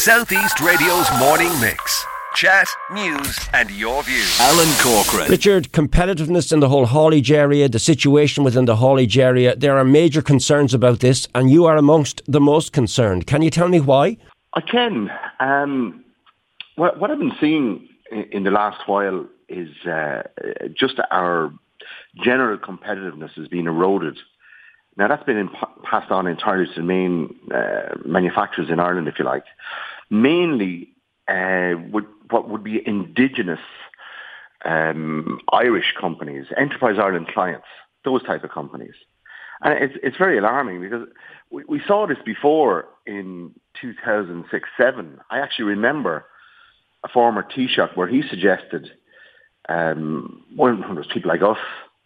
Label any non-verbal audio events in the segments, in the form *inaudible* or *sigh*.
Southeast Radio's morning mix. Chat, news, and your views. Alan Corcoran. Richard, competitiveness in the whole haulage area, the situation within the haulage area, there are major concerns about this, and you are amongst the most concerned. Can you tell me why? I can. Um, what, what I've been seeing in, in the last while is uh, just our general competitiveness has been eroded. Now that's been in, passed on entirely to the main uh, manufacturers in Ireland, if you like. Mainly uh, would, what would be indigenous um, Irish companies, Enterprise Ireland clients, those type of companies. And it's, it's very alarming because we, we saw this before in 2006-7. I actually remember a former Taoiseach where he suggested um, one of those people like us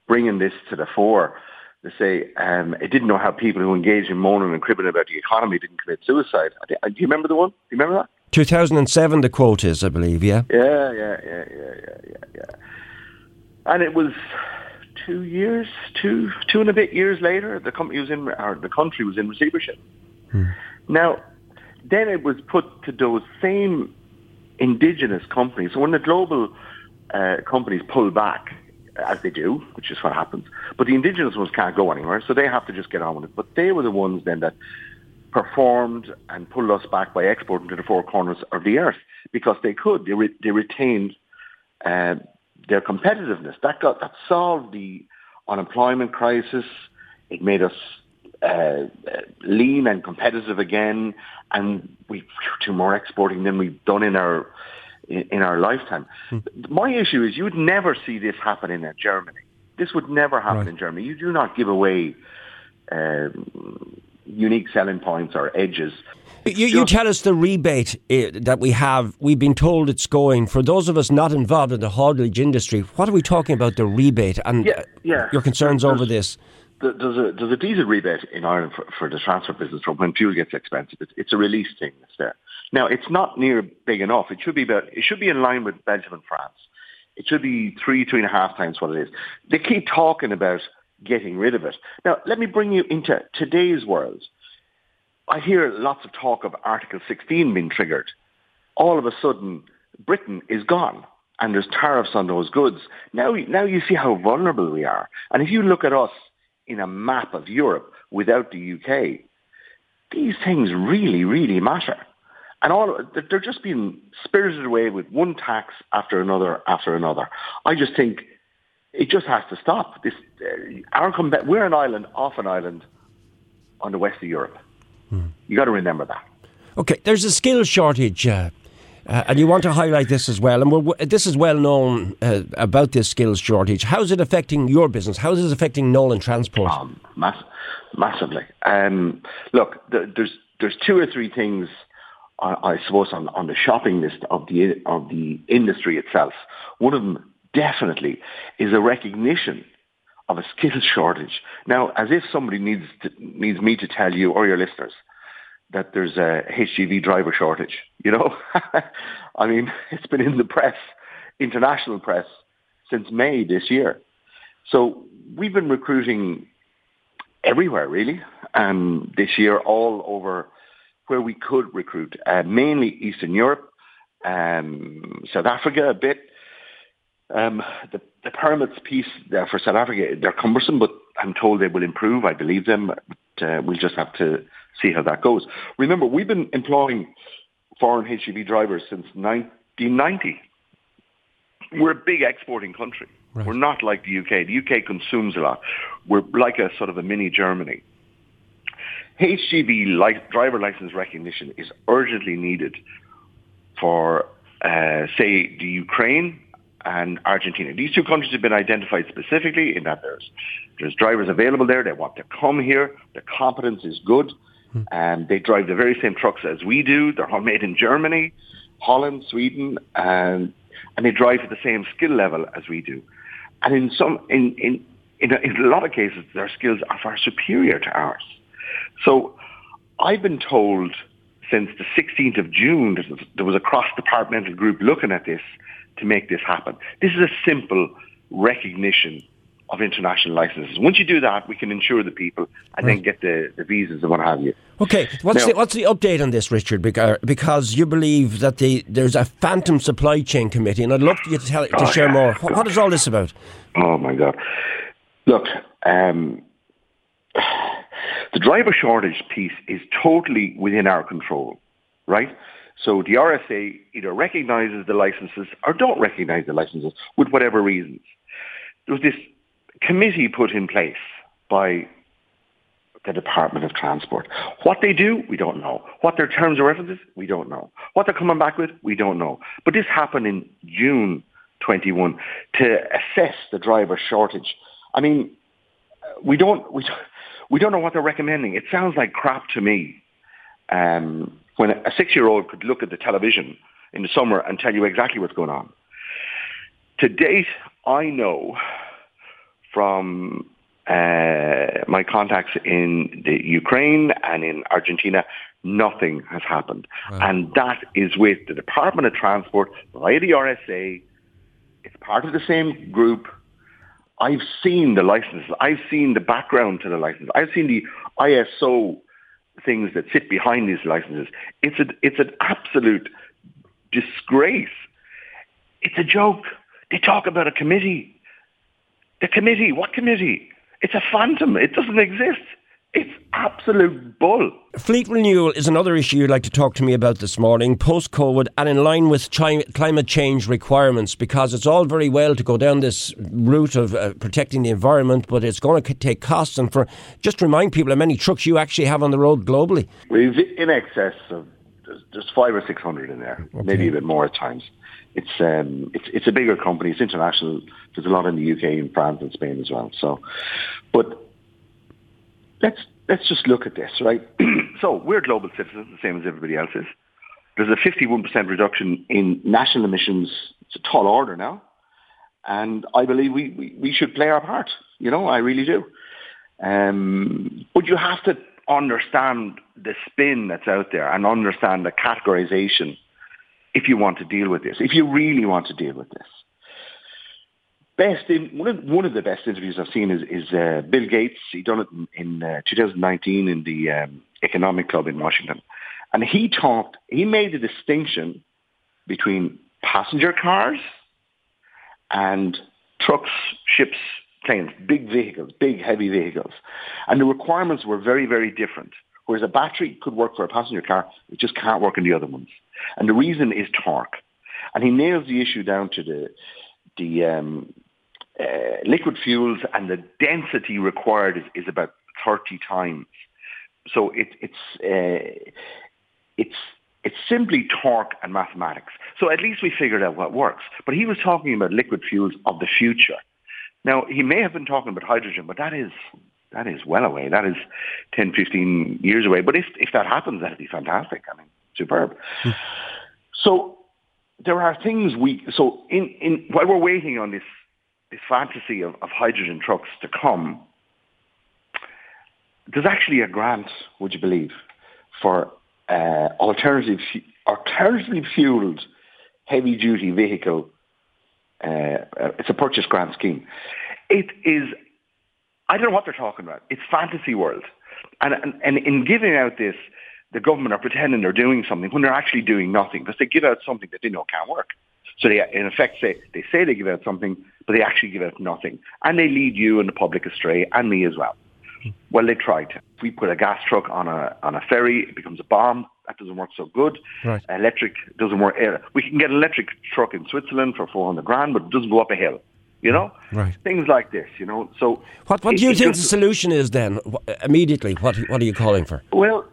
bringing this to the fore to say um, it didn't know how people who engage in moaning and cribbing about the economy didn't commit suicide. Do you remember the one? Do you remember that? 2007, the quote is, I believe, yeah? Yeah, yeah, yeah, yeah, yeah, yeah, yeah. And it was two years, two, two and a bit years later, the company was in, or the country was in receivership. Hmm. Now, then it was put to those same indigenous companies. So when the global uh, companies pull back, as they do, which is what happens, but the indigenous ones can't go anywhere, so they have to just get on with it. But they were the ones then that performed and pulled us back by exporting to the four corners of the earth because they could. They, re- they retained uh, their competitiveness. That got that solved the unemployment crisis. It made us uh, lean and competitive again, and we do more exporting than we've done in our in, in our lifetime. Hmm. My issue is you would never see this happen in Germany. This would never happen right. in Germany. You do not give away. Um, unique selling points or edges. You, you tell us the rebate uh, that we have. We've been told it's going. For those of us not involved in the haulage industry, what are we talking about the rebate and yeah, yeah. your concerns there's, over this? There's a, there's a diesel rebate in Ireland for, for the transfer business from when fuel gets expensive. It's, it's a release thing that's there. Now, it's not near big enough. It should be about, it should be in line with and France. It should be three, three and a half times what it is. They keep talking about getting rid of it. Now, let me bring you into today's world. I hear lots of talk of Article 16 being triggered. All of a sudden, Britain is gone and there's tariffs on those goods. Now, now you see how vulnerable we are. And if you look at us in a map of Europe without the UK, these things really, really matter. And all they're just being spirited away with one tax after another after another. I just think it just has to stop. This, uh, our we're an island off an island on the west of Europe. Hmm. You got to remember that. Okay, there's a skill shortage. Uh, uh, and you want to highlight this as well. And this is well known uh, about this skills shortage. How is it affecting your business? How is it affecting Nolan Transport? Um, mass- massively. Um, look, there's there's two or three things I, suppose on, on the shopping list of the of the industry itself. One of them definitely is a recognition of a skills shortage. Now, as if somebody needs to, needs me to tell you or your listeners that there's a HGV driver shortage. You know, *laughs* I mean, *laughs* it's been in the press, international press, since May this year. So we've been recruiting everywhere, really, um, this year, all over where we could recruit, uh, mainly Eastern Europe, um, South Africa a bit, um, the, the permits piece there for South Africa, they're cumbersome, but I'm told they will improve. I believe them. But, uh, we'll just have to see how that goes. Remember, we've been employing foreign HGV drivers since 1990. We're a big exporting country. Right. We're not like the UK. The UK consumes a lot. We're like a sort of a mini Germany. HGV li- driver license recognition is urgently needed for, uh, say, the Ukraine and Argentina. These two countries have been identified specifically in that there's there's drivers available there. They want to come here. Their competence is good, hmm. and they drive the very same trucks as we do. They're all made in Germany, Holland, Sweden, and and they drive at the same skill level as we do. And in some in in in a, in a lot of cases, their skills are far superior to ours. So I've been told since the 16th of June that there was a cross-departmental group looking at this to make this happen. This is a simple recognition of international licenses. Once you do that, we can insure the people and right. then get the, the visas and what have you. Okay, what's now, the what's the update on this, Richard? Because you believe that the there's a phantom supply chain committee, and I'd love to you to tell to oh, share more. What, what is all this about? Oh my God! Look, um, the driver shortage piece is totally within our control, right? So the RSA either recognises the licenses or don't recognise the licenses with whatever reasons. There was this committee put in place by the Department of Transport. What they do, we don't know. What their terms of references, we don't know. What they're coming back with, we don't know. But this happened in June 21 to assess the driver shortage. I mean, we don't we we don't know what they're recommending. It sounds like crap to me. Um, when a six-year-old could look at the television in the summer and tell you exactly what's going on. To date, I know from uh, my contacts in the Ukraine and in Argentina, nothing has happened. Wow. And that is with the Department of Transport via the RSA. It's part of the same group. I've seen the licenses. I've seen the background to the license. I've seen the ISO things that sit behind these licenses. It's a, it's an absolute disgrace. It's a joke. They talk about a committee. The committee, what committee? It's a phantom. It doesn't exist. It's absolute bull. Fleet renewal is another issue you'd like to talk to me about this morning, post COVID and in line with chi- climate change requirements, because it's all very well to go down this route of uh, protecting the environment, but it's going to take costs. And for just remind people how many trucks you actually have on the road globally. We've in excess of there's, there's five or six hundred in there, okay. maybe a bit more at times. It's um, it's it's a bigger company. It's international. There's a lot in the UK and France and Spain as well. So, but let's let's just look at this, right? *clears throat* so we're global citizens, the same as everybody else is. There's a 51% reduction in national emissions. It's a tall order now. And I believe we, we, we should play our part. You know, I really do. Um, but you have to understand the spin that's out there and understand the categorization if you want to deal with this, if you really want to deal with this best in one of one of the best interviews I've seen is is uh, Bill Gates. He done it in, in uh, 2019 in the um, Economic Club in Washington, and he talked. He made a distinction between passenger cars and trucks, ships, planes, big vehicles, big heavy vehicles, and the requirements were very very different. Whereas a battery could work for a passenger car, it just can't work in the other ones. And the reason is torque. And he nails the issue down to the the um, uh, liquid fuels and the density required is, is about 30 times. So it, it's uh, it's it's simply torque and mathematics. So at least we figured out what works. But he was talking about liquid fuels of the future. Now he may have been talking about hydrogen, but that is that is well away. That is 10, 15 years away. But if if that happens, that'd be fantastic. I mean, superb. Hmm. So there are things we so in in while we're waiting on this this fantasy of, of hydrogen trucks to come, there's actually a grant, would you believe, for uh, alternative alternatively fueled heavy duty vehicle. Uh, it's a purchase grant scheme. It is. I don't know what they're talking about. It's fantasy world, and and, and in giving out this, the government are pretending they're doing something when they're actually doing nothing because they give out something that they know can't work. So they, in effect, say they say they give out something, but they actually give out nothing, and they lead you and the public astray, and me as well. Well, they tried. If we put a gas truck on a on a ferry, it becomes a bomb. That doesn't work so good. Right. Electric doesn't work. Uh, we can get an electric truck in Switzerland for four hundred grand, but it doesn't go up a hill. You know, right? Things like this. You know. So, what what it, do you think the solution is then? Immediately, what what are you calling for? Well,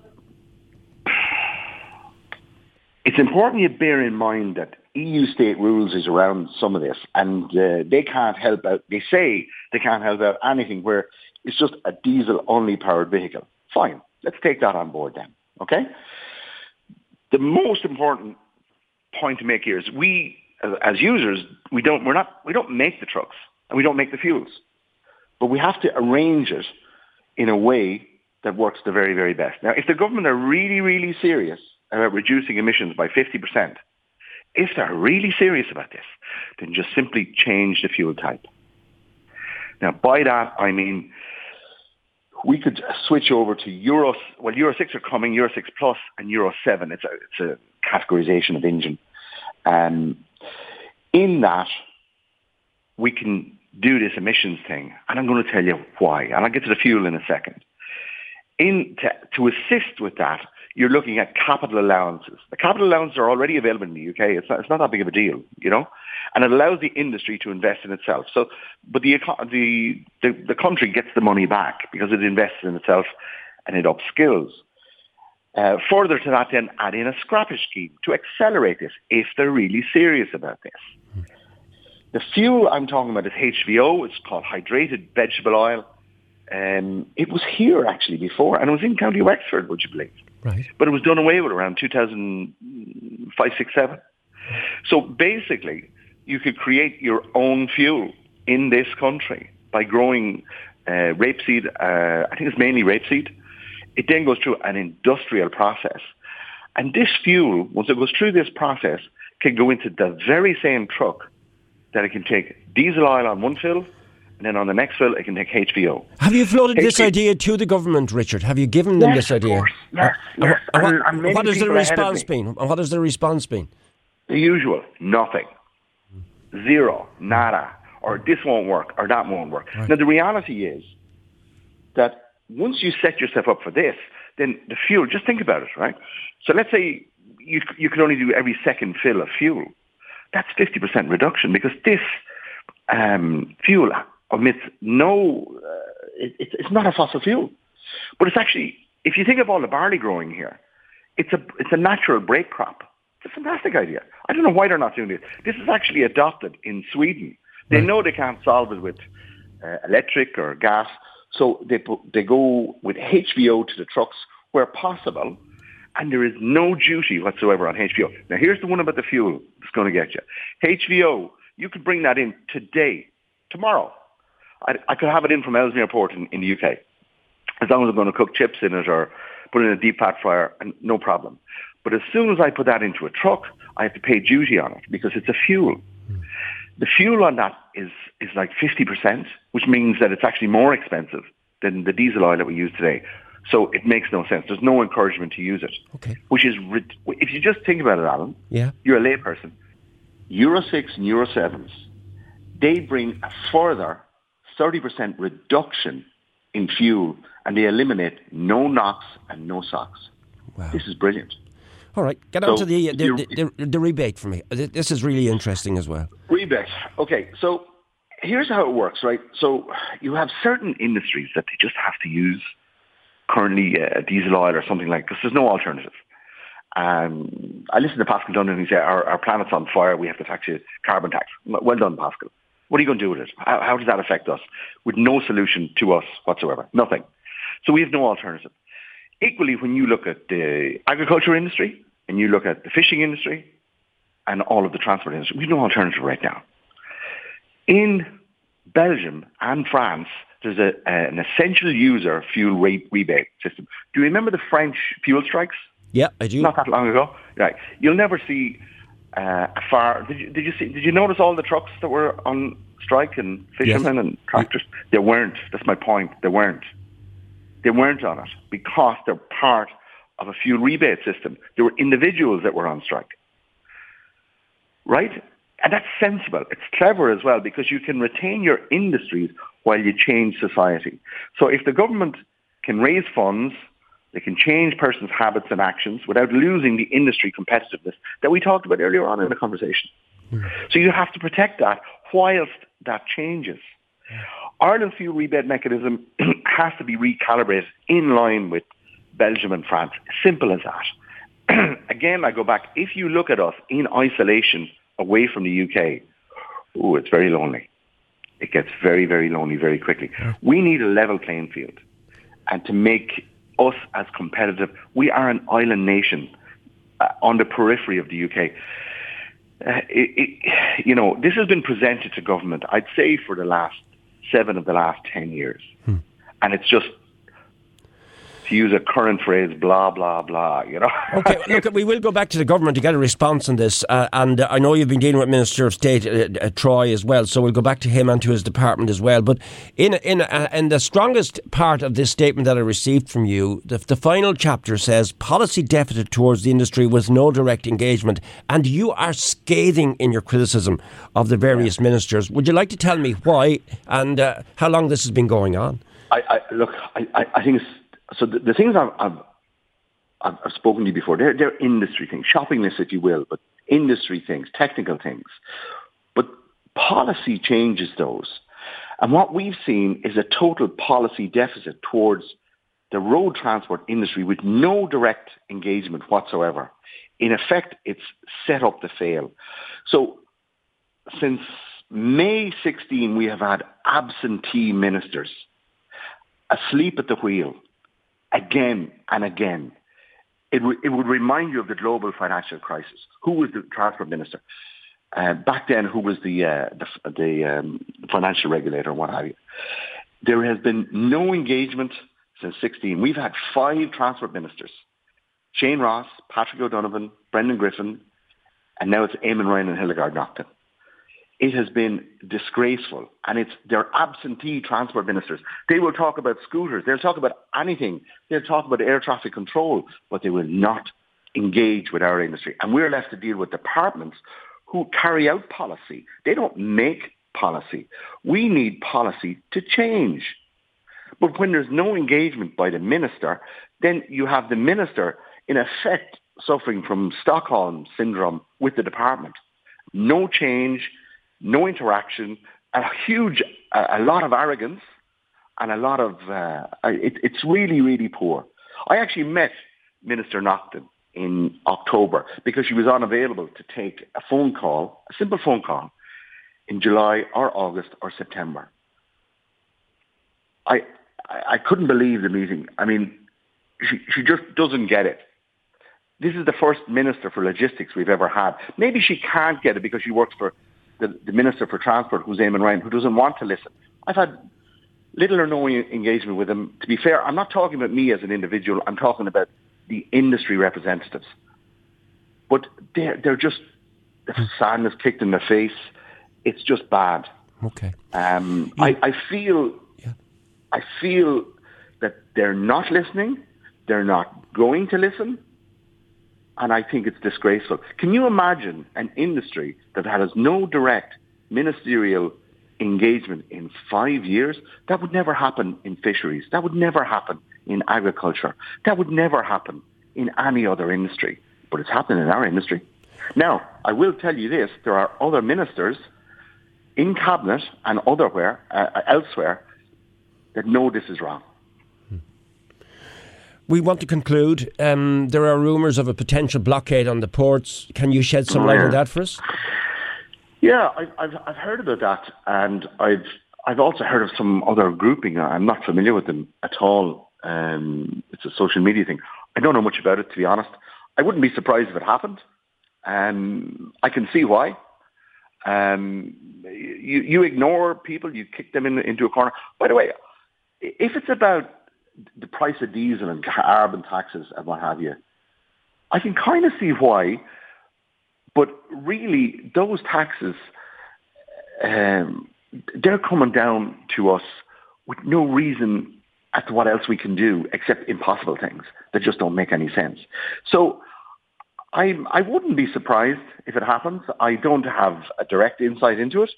it's important you bear in mind that EU state rules is around some of this, and uh, they can't help out. They say they can't help out anything where it's just a diesel-only powered vehicle. Fine, let's take that on board then. Okay. The most important point to make here is we, as users, we don't we're not we don't make the trucks and we don't make the fuels, but we have to arrange it in a way that works the very very best. Now, if the government are really really serious about reducing emissions by fifty percent if they're really serious about this, then just simply change the fuel type. Now, by that, I mean we could switch over to Euro, well, Euro 6 are coming, Euro 6 Plus and Euro 7. It's a, it's a categorization of engine. Um, in that, we can do this emissions thing, and I'm going to tell you why, and I'll get to the fuel in a second. In to, to assist with that, you're looking at capital allowances. The capital allowances are already available in the UK. It's not, it's not that big of a deal, you know, and it allows the industry to invest in itself. So, but the the the, the country gets the money back because it invests in itself and it upskills. Uh, further to that, then add in a scrappage scheme to accelerate this if they're really serious about this. The fuel I'm talking about is HVO. It's called hydrated vegetable oil. Um, it was here actually before, and it was in County Wexford, would you believe? Right. But it was done away with around 2005, 6, 7. So basically, you could create your own fuel in this country by growing uh, rapeseed. Uh, I think it's mainly rapeseed. It then goes through an industrial process. And this fuel, once it goes through this process, can go into the very same truck that it can take diesel oil on one fill and then on the next fill, it can take HVO. Have you floated this idea to the government, Richard? Have you given them yes, this idea? Of course. Yes, yes. And what, and, and what has the response been? What has the response been? The usual, nothing, zero, nada, or this won't work, or that won't work. Right. Now the reality is that once you set yourself up for this, then the fuel. Just think about it, right? So let's say you you can only do every second fill of fuel. That's fifty percent reduction because this um, fuel emits no, uh, it, it's not a fossil fuel. But it's actually, if you think of all the barley growing here, it's a, it's a natural break crop. It's a fantastic idea. I don't know why they're not doing this. This is actually adopted in Sweden. They right. know they can't solve it with uh, electric or gas, so they, put, they go with HVO to the trucks where possible, and there is no duty whatsoever on HVO. Now, here's the one about the fuel that's going to get you. HVO, you could bring that in today, tomorrow. I, I could have it in from Ellesmere Port in, in the UK. As long as I'm going to cook chips in it or put it in a deep fat fryer, and no problem. But as soon as I put that into a truck, I have to pay duty on it because it's a fuel. Mm. The fuel on that is, is like 50%, which means that it's actually more expensive than the diesel oil that we use today. So it makes no sense. There's no encouragement to use it. Okay. Which is, if you just think about it, Alan, yeah. you're a layperson. Euro 6 and Euro 7s, they bring a further 30% reduction in fuel and they eliminate no NOx and no SOx. Wow. This is brilliant. All right, get on to the the, the, the, the rebate for me. This is really interesting as well. Rebate. Okay, so here's how it works, right? So you have certain industries that they just have to use currently uh, diesel oil or something like because there's no alternative. Um, I listened to Paschal Donohoe and he said, our, our planet's on fire, we have to tax you carbon tax. Well done, Paschal. What are you going to do with it? How, how does that affect us? With no solution to us whatsoever. Nothing. So we have no alternative. Equally, when you look at the agriculture industry and you look at the fishing industry and all of the transport industry, we have no alternative right now. In Belgium and France, there's a, an essential user fuel rate rebate system. Do you remember the French fuel strikes? Yeah, I do. Not that long ago. Right. You'll never see uh, far. Did you, did you see? Did you notice all the trucks that were on strike and fishermen yes. and tractors? They weren't. That's my point. They weren't. They weren't on it because they're part of a fuel rebate system. There were individuals that were on strike. Right? And that's sensible. It's clever as well because you can retain your industries while you change society. So if the government can raise funds they can change persons' habits and actions without losing the industry competitiveness that we talked about earlier on in the conversation. Mm. So you have to protect that whilst that changes. Yeah. Ireland's fuel rebate mechanism *clears throat* has to be recalibrated in line with Belgium and France. Simple as that. *clears throat* Again, I go back. If you look at us in isolation away from the UK, oh, it's very lonely. It gets very, very lonely very quickly. Yeah. We need a level playing field. And to make us as competitive. We are an island nation uh, on the periphery of the UK. Uh, it, it, you know, this has been presented to government, I'd say, for the last seven of the last ten years. Hmm. And it's just to use a current phrase, blah, blah, blah, you know. *laughs* okay, look, we will go back to the government to get a response on this. Uh, and uh, I know you've been dealing with Minister of State uh, uh, Troy as well, so we'll go back to him and to his department as well. But in in, uh, in the strongest part of this statement that I received from you, the, the final chapter says policy deficit towards the industry with no direct engagement. And you are scathing in your criticism of the various ministers. Would you like to tell me why and uh, how long this has been going on? I, I look, I, I think so. The, the things I've, I've, I've, spoken to you before, they're, they're industry things, shopping lists, if you will, but industry things, technical things. But policy changes those. And what we've seen is a total policy deficit towards the road transport industry with no direct engagement whatsoever. In effect, it's set up to fail. So since May 16, we have had absentee ministers asleep at the wheel again and again. It, it would remind you of the global financial crisis. Who was the transport minister? Uh, back then, who was the uh, the, the um, financial regulator, and what have you? There has been no engagement since 16. We've had five transport ministers: Shane Ross, Patrick O'Donovan, Brendan Griffin, and now it's Eamon Ryan and Hildegarde Naughton it has been disgraceful. And it's their absentee transport ministers. They will talk about scooters. They'll talk about anything. They'll talk about air traffic control, but they will not engage with our industry. And we're left to deal with departments who carry out policy. They don't make policy. We need policy to change. But when there's no engagement by the minister, then you have the minister in effect suffering from Stockholm syndrome with the department. No change, no interaction, a huge, a, a lot of arrogance, and a lot of, uh, it, it's really, really poor. I actually met Minister Naughton in October because she was unavailable to take a phone call, a simple phone call, in July or August or September. I, I, I couldn't believe the meeting. I mean, she, she just doesn't get it. This is the first minister for logistics we've ever had. Maybe she can't get it because she works for the, the Minister for Transport, who's Eamon Ryan, who doesn't want to listen. I've had little or no engagement with him. To be fair, I'm not talking about me as an individual. I'm talking about the industry representatives. But they're, they're just, the sand is kicked in the face. It's just bad. Okay. Um, I, I feel, yeah. I feel that they're not listening. They're not going to listen and I think it's disgraceful. Can you imagine an industry that has no direct ministerial engagement in five years? That would never happen in fisheries. That would never happen in agriculture. That would never happen in any other industry. But it's happening in our industry. Now, I will tell you this, there are other ministers in cabinet and otherwhere, uh, elsewhere, that know this is wrong we want to conclude. Um, there are rumours of a potential blockade on the ports. Can you shed some light on that for us? Yeah, I've, I've, I've heard about that, and I've I've also heard of some other grouping. I'm not familiar with them at all. Um, it's a social media thing. I don't know much about it, to be honest. I wouldn't be surprised if it happened. Um, I can see why. Um, you, you ignore people, you kick them in, into a corner. By the way, if it's about the price of diesel and carbon taxes and what have you, I can kind of see why. But really, those taxes, um, they're coming down to us with no reason as to what else we can do except impossible things that just don't make any sense. So I, I wouldn't be surprised if it happens. I don't have a direct insight into it,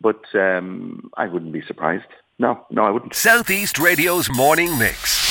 but um, I wouldn't be surprised. No, no, I wouldn't. Southeast Radio's morning mix.